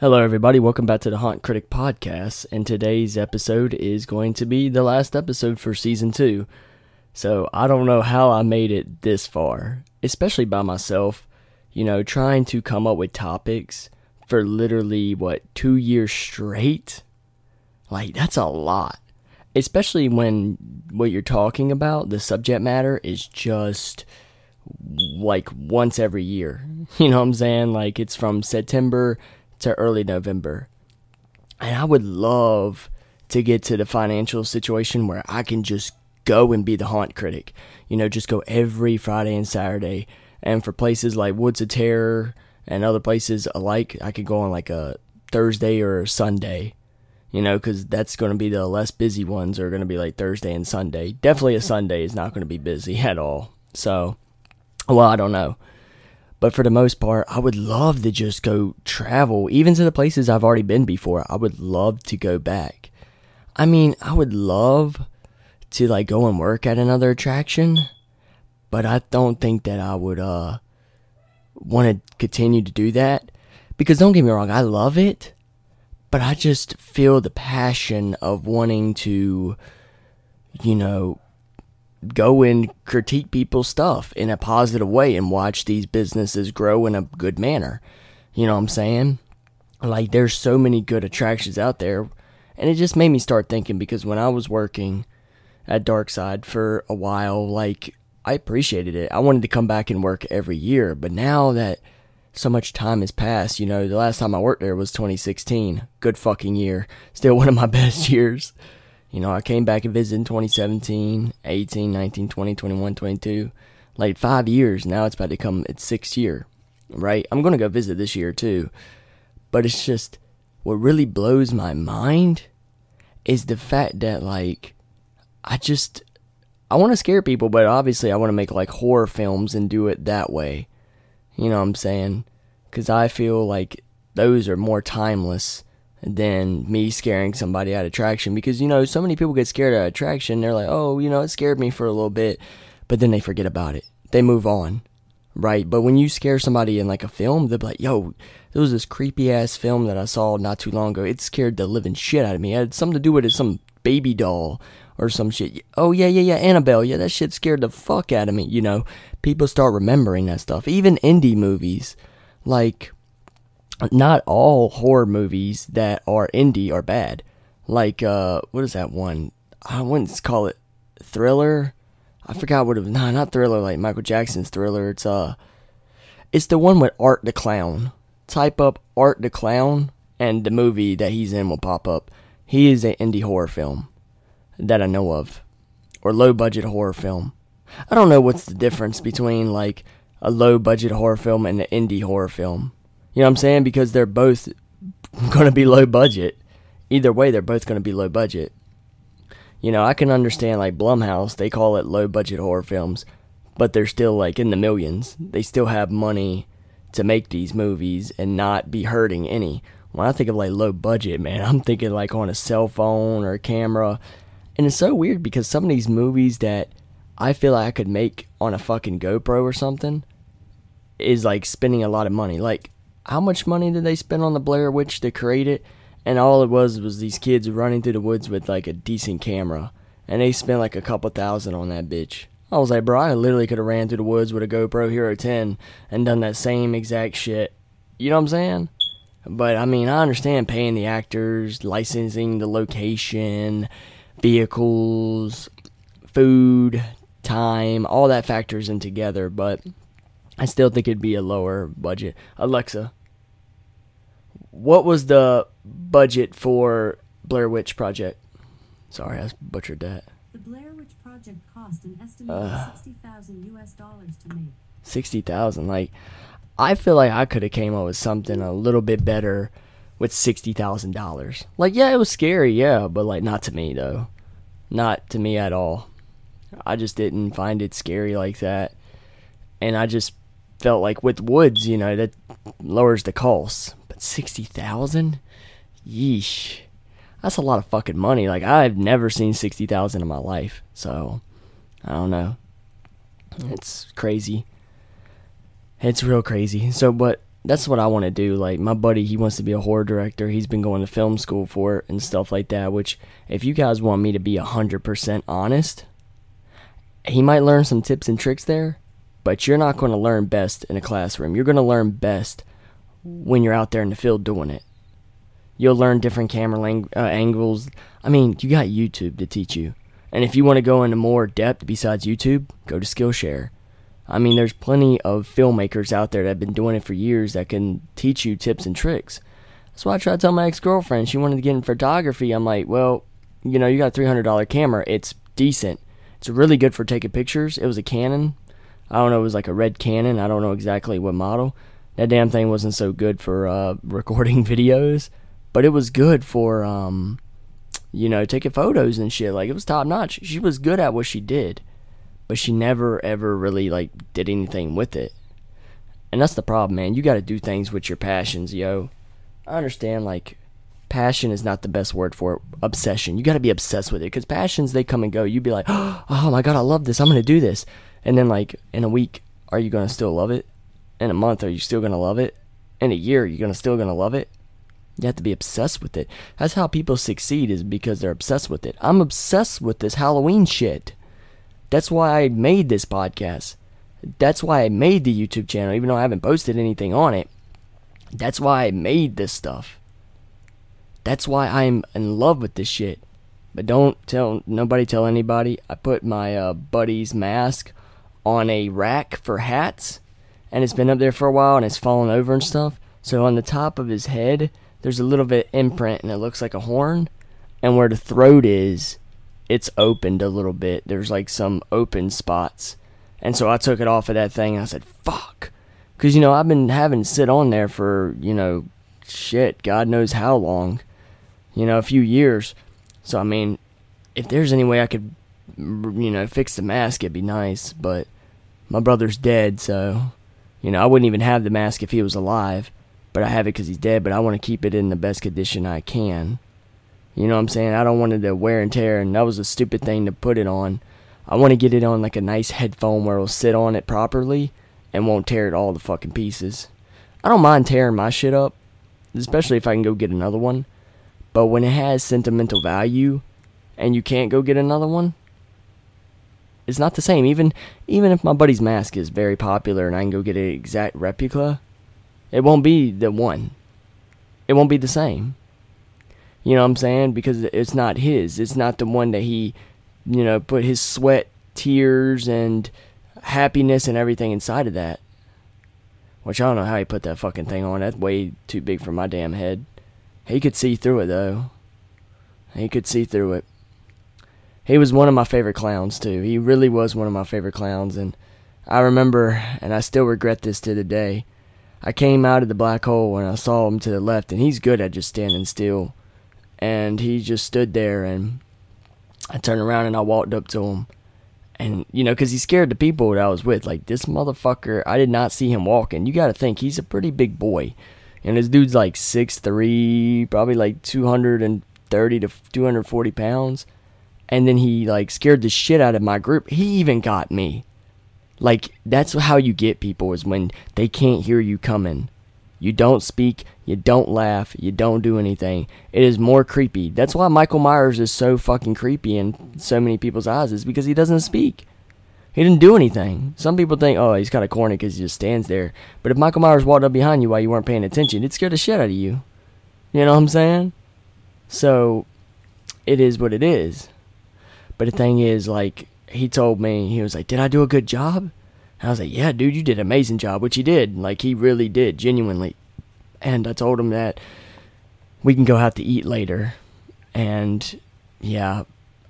Hello, everybody. Welcome back to the Haunt Critic Podcast. And today's episode is going to be the last episode for season two. So I don't know how I made it this far, especially by myself, you know, trying to come up with topics for literally, what, two years straight? Like, that's a lot. Especially when what you're talking about, the subject matter, is just like once every year. You know what I'm saying? Like, it's from September to early November. And I would love to get to the financial situation where I can just go and be the haunt critic. You know, just go every Friday and Saturday. And for places like Woods of Terror and other places alike, I could go on like a Thursday or a Sunday. You know, because that's going to be the less busy ones are going to be like Thursday and Sunday. Definitely a Sunday is not going to be busy at all. So, well, I don't know. But for the most part, I would love to just go travel, even to the places I've already been before. I would love to go back. I mean, I would love to like go and work at another attraction, but I don't think that I would uh want to continue to do that because don't get me wrong, I love it, but I just feel the passion of wanting to you know go and critique people's stuff in a positive way and watch these businesses grow in a good manner. You know what I'm saying? Like there's so many good attractions out there and it just made me start thinking because when I was working at Darkside for a while, like I appreciated it. I wanted to come back and work every year, but now that so much time has passed, you know, the last time I worked there was 2016. Good fucking year. Still one of my best years. You know, I came back and visited in 2017, 18, 19, 20, 21, 22. Like five years. Now it's about to come its sixth year, right? I'm going to go visit this year too. But it's just what really blows my mind is the fact that, like, I just, I want to scare people, but obviously I want to make like horror films and do it that way. You know what I'm saying? Because I feel like those are more timeless than me scaring somebody out of traction because you know so many people get scared out of traction they're like oh you know it scared me for a little bit. But then they forget about it. They move on right? But when you scare somebody in like a film they'll be like yo there was this creepy ass film that i saw not too long ago. It scared the living shit out of me. It had something to do with it some baby doll or some shit. Oh yeah yeah yeah annabelle. Yeah that shit scared the fuck out of me you know? People start remembering that stuff. Even indie movies like not all horror movies that are indie are bad. Like, uh, what is that one? I wouldn't call it thriller. I forgot what it was. Nah, not thriller like Michael Jackson's thriller. It's uh, it's the one with Art the Clown. Type up Art the Clown, and the movie that he's in will pop up. He is an indie horror film that I know of, or low budget horror film. I don't know what's the difference between like a low budget horror film and an indie horror film. You know what I'm saying? Because they're both going to be low budget. Either way, they're both going to be low budget. You know, I can understand like Blumhouse, they call it low budget horror films, but they're still like in the millions. They still have money to make these movies and not be hurting any. When I think of like low budget, man, I'm thinking like on a cell phone or a camera. And it's so weird because some of these movies that I feel like I could make on a fucking GoPro or something is like spending a lot of money. Like how much money did they spend on the Blair Witch to create it? And all it was was these kids running through the woods with like a decent camera. And they spent like a couple thousand on that bitch. I was like, bro, I literally could have ran through the woods with a GoPro Hero 10 and done that same exact shit. You know what I'm saying? But I mean, I understand paying the actors, licensing the location, vehicles, food, time, all that factors in together. But I still think it'd be a lower budget. Alexa, what was the budget for Blair Witch Project? Sorry, I butchered that. The Blair Witch Project cost an estimated uh, sixty thousand U.S. dollars to make. Sixty thousand, like I feel like I could have came up with something a little bit better with sixty thousand dollars. Like, yeah, it was scary, yeah, but like not to me though, not to me at all. I just didn't find it scary like that, and I just felt like with woods, you know, that lowers the costs. But sixty thousand, yeesh, that's a lot of fucking money. Like I've never seen sixty thousand in my life, so I don't know. It's crazy. It's real crazy. So, but that's what I want to do. Like my buddy, he wants to be a horror director. He's been going to film school for it and stuff like that. Which, if you guys want me to be hundred percent honest, he might learn some tips and tricks there, but you're not going to learn best in a classroom. You're going to learn best when you're out there in the field doing it. You'll learn different camera lang- uh, angles. I mean, you got YouTube to teach you. And if you want to go into more depth besides YouTube, go to Skillshare. I mean, there's plenty of filmmakers out there that have been doing it for years that can teach you tips and tricks. That's why I tried to tell my ex girlfriend she wanted to get in photography. I'm like, well, you know, you got a $300 camera. It's decent. It's really good for taking pictures. It was a Canon. I don't know, it was like a red Canon. I don't know exactly what model. That damn thing wasn't so good for uh, recording videos, but it was good for, um, you know, taking photos and shit. Like, it was top notch. She was good at what she did but she never ever really like did anything with it. And that's the problem, man. You got to do things with your passions, yo. I understand like passion is not the best word for it. Obsession. You got to be obsessed with it cuz passions they come and go. You'd be like, "Oh my god, I love this. I'm going to do this." And then like in a week, are you to still love it? In a month, are you still to love it? In a year, you're going to still to love it? You have to be obsessed with it. That's how people succeed is because they're obsessed with it. I'm obsessed with this Halloween shit. That's why I made this podcast. That's why I made the YouTube channel, even though I haven't posted anything on it. That's why I made this stuff. That's why I'm in love with this shit. But don't tell nobody tell anybody. I put my uh, buddy's mask on a rack for hats, and it's been up there for a while, and it's fallen over and stuff. So on the top of his head, there's a little bit imprint, and it looks like a horn. And where the throat is, it's opened a little bit. There's like some open spots. And so I took it off of that thing I said, fuck. Because, you know, I've been having to sit on there for, you know, shit, God knows how long. You know, a few years. So, I mean, if there's any way I could, you know, fix the mask, it'd be nice. But my brother's dead, so, you know, I wouldn't even have the mask if he was alive. But I have it because he's dead, but I want to keep it in the best condition I can. You know what I'm saying? I don't want it to wear and tear, and that was a stupid thing to put it on. I want to get it on like a nice headphone where it'll sit on it properly and won't tear it all to fucking pieces. I don't mind tearing my shit up, especially if I can go get another one. But when it has sentimental value and you can't go get another one, it's not the same. Even even if my buddy's mask is very popular and I can go get an exact replica, it won't be the one. It won't be the same. You know what I'm saying? Because it's not his. It's not the one that he, you know, put his sweat, tears, and happiness and everything inside of that. Which I don't know how he put that fucking thing on. That's way too big for my damn head. He could see through it though. He could see through it. He was one of my favorite clowns too. He really was one of my favorite clowns and I remember and I still regret this to the day. I came out of the black hole and I saw him to the left and he's good at just standing still. And he just stood there and I turned around and I walked up to him. And you know because he scared the people that I was with. Like this motherfucker I did not see him walking. You got to think he's a pretty big boy. And this dude's like six three, probably like 230 to 240 pounds and then he like scared the shit out of my group he even got me like that's how you get people is when they can't hear you coming you don't speak, you don't laugh, you don't do anything. It is more creepy. That's why Michael Myers is so fucking creepy in so many people's eyes, is because he doesn't speak. He didn't do anything. Some people think, oh, he's kind of corny because he just stands there. But if Michael Myers walked up behind you while you weren't paying attention, it'd scare the shit out of you. You know what I'm saying? So, it is what it is. But the thing is, like, he told me, he was like, did I do a good job? And I was like, yeah, dude, you did an amazing job, which he did. Like, he really did, genuinely. And I told him that we can go out to eat later. And yeah,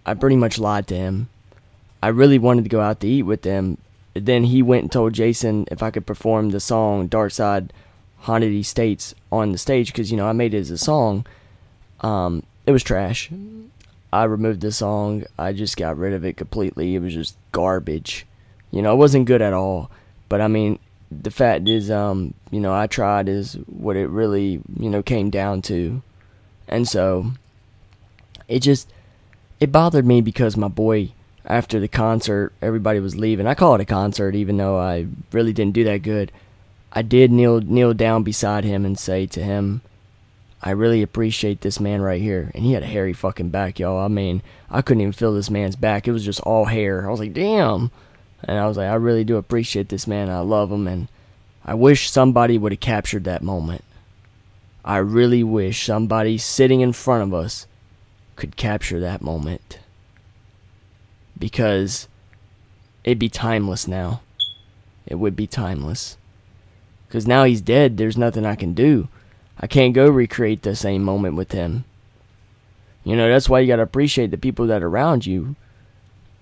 I pretty much lied to him. I really wanted to go out to eat with them. Then he went and told Jason if I could perform the song Dark Side Haunted Estates on the stage because, you know, I made it as a song. Um, it was trash. I removed the song. I just got rid of it completely. It was just garbage. You know, it wasn't good at all. But I mean, the fact is, um, you know, I tried is what it really, you know, came down to. And so it just it bothered me because my boy after the concert, everybody was leaving. I call it a concert even though I really didn't do that good. I did kneel kneel down beside him and say to him, I really appreciate this man right here. And he had a hairy fucking back, y'all. I mean, I couldn't even feel this man's back. It was just all hair. I was like, damn. And I was like, I really do appreciate this man. I love him. And I wish somebody would have captured that moment. I really wish somebody sitting in front of us could capture that moment. Because it'd be timeless now. It would be timeless. Because now he's dead, there's nothing I can do. I can't go recreate the same moment with him. You know, that's why you gotta appreciate the people that are around you.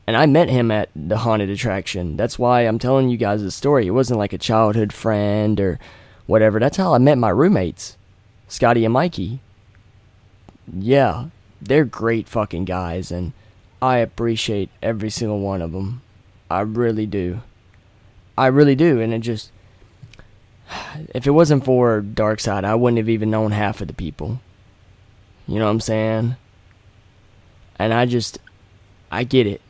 And I met him at the haunted attraction. That's why I'm telling you guys the story. It wasn't like a childhood friend or whatever. That's how I met my roommates, Scotty and Mikey. Yeah, they're great fucking guys, and I appreciate every single one of them. I really do. I really do, and it just if it wasn't for Dark Side, I wouldn't have even known half of the people. You know what I'm saying? And I just, I get it.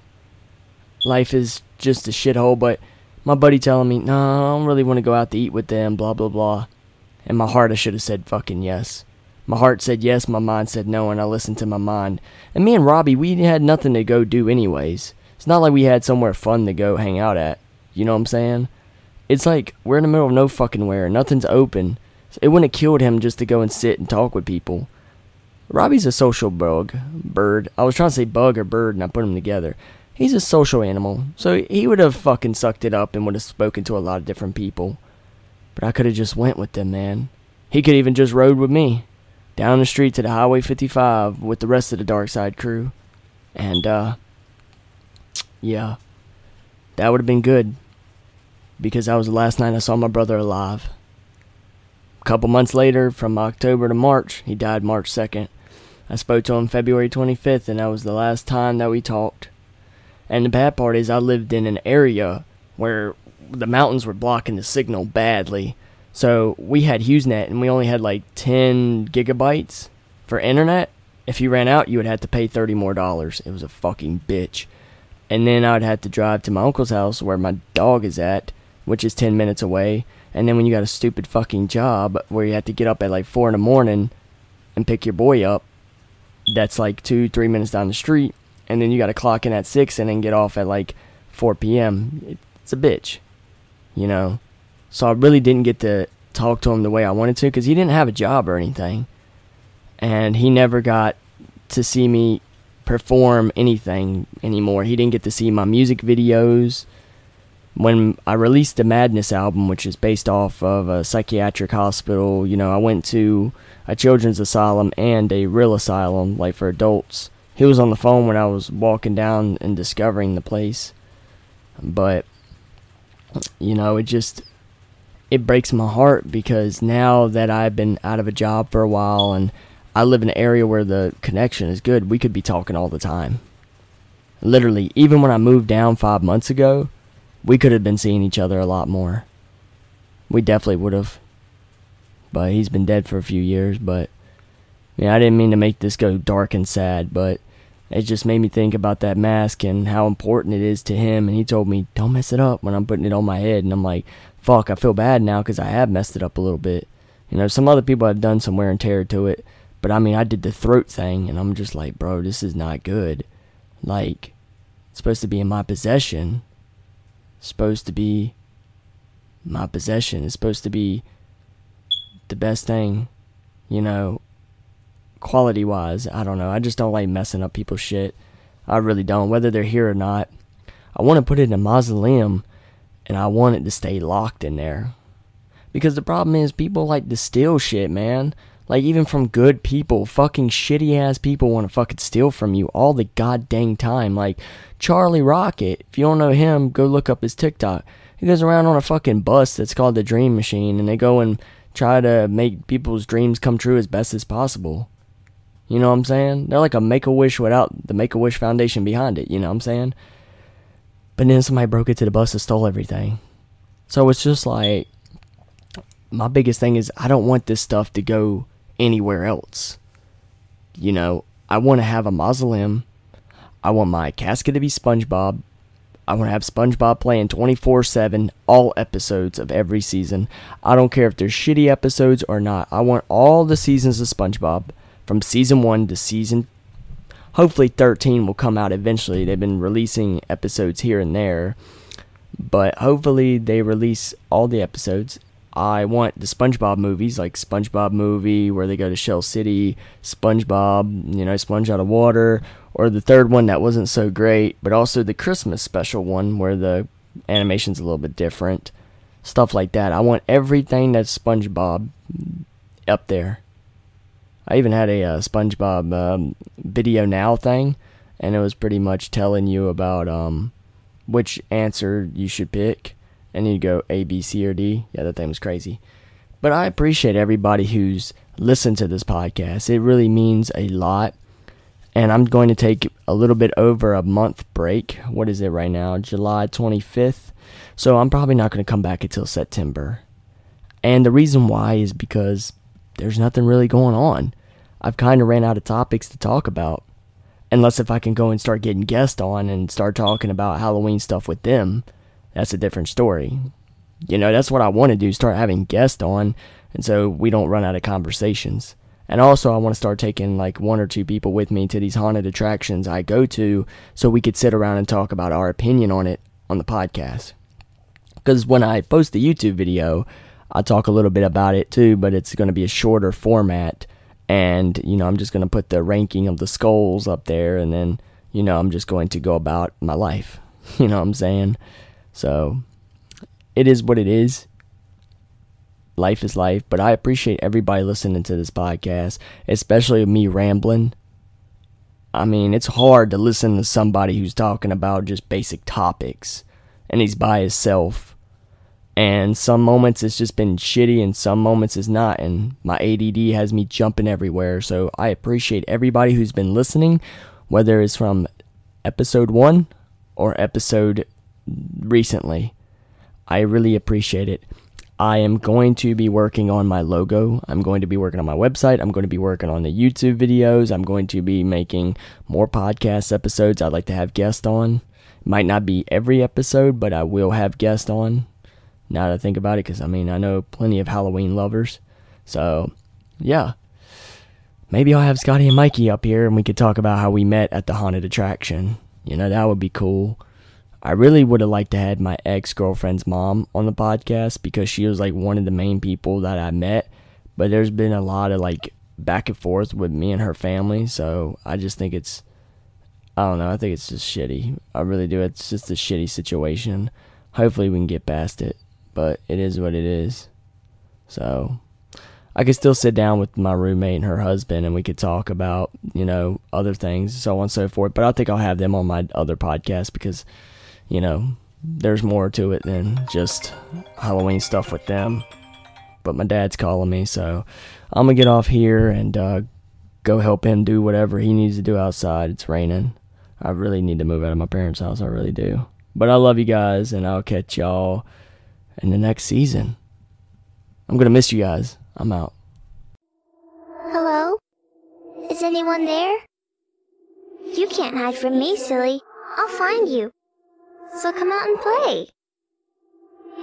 Life is just a shithole, but my buddy telling me, no, I don't really want to go out to eat with them, blah, blah, blah. And my heart, I should have said fucking yes. My heart said yes, my mind said no, and I listened to my mind. And me and Robbie, we had nothing to go do anyways. It's not like we had somewhere fun to go hang out at. You know what I'm saying? It's like we're in the middle of no fucking where. Nothing's open. It wouldn't have killed him just to go and sit and talk with people. Robbie's a social bug, bird. I was trying to say bug or bird, and I put them together. He's a social animal, so he would have fucking sucked it up and would have spoken to a lot of different people. But I could have just went with them, man. He could even just rode with me down the street to the Highway 55 with the rest of the Dark Side crew, and uh, yeah, that would have been good because that was the last night I saw my brother alive. A couple months later, from October to March, he died March 2nd. I spoke to him February 25th, and that was the last time that we talked. And the bad part is, I lived in an area where the mountains were blocking the signal badly. So we had HughesNet, and we only had like 10 gigabytes for internet. If you ran out, you would have to pay 30 more dollars. It was a fucking bitch. And then I would have to drive to my uncle's house where my dog is at which is 10 minutes away. And then when you got a stupid fucking job where you have to get up at like 4 in the morning and pick your boy up, that's like 2, 3 minutes down the street. And then you got to clock in at 6 and then get off at like 4 p.m. It's a bitch, you know? So I really didn't get to talk to him the way I wanted to because he didn't have a job or anything. And he never got to see me perform anything anymore. He didn't get to see my music videos when I released the Madness album, which is based off of a psychiatric hospital, you know, I went to a children's asylum and a real asylum, like for adults. He was on the phone when I was walking down and discovering the place. But, you know, it just, it breaks my heart because now that I've been out of a job for a while and I live in an area where the connection is good, we could be talking all the time. Literally, even when I moved down five months ago, we could have been seeing each other a lot more. We definitely would have. But he's been dead for a few years, but yeah, I didn't mean to make this go dark and sad, but it just made me think about that mask and how important it is to him. And he told me, don't mess it up when I'm putting it on my head. And I'm like, fuck, I feel bad now because I have messed it up a little bit. You know, some other people have done some wear and tear to it. But I mean, I did the throat thing, and I'm just like, bro, this is not good. Like, it's supposed to be in my possession supposed to be my possession. It's supposed to be the best thing, you know, quality wise. I don't know. I just don't like messing up people's shit. I really don't, whether they're here or not. I want to put it in a mausoleum and I want it to stay locked in there. Because the problem is, people like to steal shit, man. Like, even from good people, fucking shitty ass people want to fucking steal from you all the goddamn time. Like, Charlie Rocket, if you don't know him, go look up his TikTok. He goes around on a fucking bus that's called the Dream Machine, and they go and try to make people's dreams come true as best as possible. You know what I'm saying? They're like a make a wish without the Make a Wish Foundation behind it, you know what I'm saying? But then somebody broke into the bus and stole everything. So it's just like, my biggest thing is I don't want this stuff to go anywhere else. You know, I want to have a mausoleum. I want my casket to be SpongeBob. I want to have SpongeBob playing 24 7, all episodes of every season. I don't care if they're shitty episodes or not. I want all the seasons of SpongeBob from season 1 to season. Hopefully, 13 will come out eventually. They've been releasing episodes here and there. But hopefully, they release all the episodes. I want the SpongeBob movies, like SpongeBob movie where they go to Shell City, SpongeBob, you know, Sponge out of water, or the third one that wasn't so great, but also the Christmas special one where the animation's a little bit different. Stuff like that. I want everything that's SpongeBob up there. I even had a uh, SpongeBob um, video now thing, and it was pretty much telling you about um, which answer you should pick, and you go A, B, C, or D. Yeah, that thing was crazy. But I appreciate everybody who's listened to this podcast. It really means a lot. And I'm going to take a little bit over a month break. What is it right now? July 25th. So I'm probably not going to come back until September. And the reason why is because there's nothing really going on. I've kind of ran out of topics to talk about. Unless if I can go and start getting guests on and start talking about Halloween stuff with them, that's a different story. You know, that's what I want to do, start having guests on, and so we don't run out of conversations. And also, I want to start taking like one or two people with me to these haunted attractions I go to so we could sit around and talk about our opinion on it on the podcast. Because when I post the YouTube video, I talk a little bit about it too, but it's going to be a shorter format. And, you know, I'm just going to put the ranking of the skulls up there and then, you know, I'm just going to go about my life. You know what I'm saying? So, it is what it is life is life. But I appreciate everybody listening to this podcast, especially me rambling. I mean, it's hard to listen to somebody who's talking about just basic topics and he's by himself. And some moments it's just been shitty and some moments it's not. And my ADD has me jumping everywhere. So I appreciate everybody who's been listening, whether it's from episode one or episode recently. I really appreciate it. I am going to be working on my logo. I'm going to be working on my website. I'm going to be working on the YouTube videos. I'm going to be making more podcast episodes. I'd like to have guests on. Might not be every episode, but I will have guests on. Now that I think about it, because I mean, I know plenty of Halloween lovers. So, yeah. Maybe I'll have Scotty and Mikey up here and we could talk about how we met at the haunted attraction. You know, that would be cool. I really would have liked to had my ex girlfriend's mom on the podcast because she was like one of the main people that I met. But there's been a lot of like back and forth with me and her family, so I just think it's I don't know, I think it's just shitty. I really do. It's just a shitty situation. Hopefully we can get past it, but it is what it is. So I could still sit down with my roommate and her husband and we could talk about, you know, other things, so on and so forth. But I think I'll have them on my other podcast because you know, there's more to it than just Halloween stuff with them. But my dad's calling me, so I'm gonna get off here and uh, go help him do whatever he needs to do outside. It's raining. I really need to move out of my parents' house. I really do. But I love you guys, and I'll catch y'all in the next season. I'm gonna miss you guys. I'm out. Hello? Is anyone there? You can't hide from me, silly. I'll find you. So come out and play.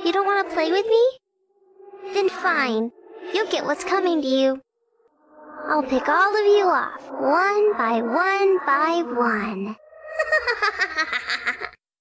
You don't want to play with me? Then fine. You'll get what's coming to you. I'll pick all of you off, one by one by one.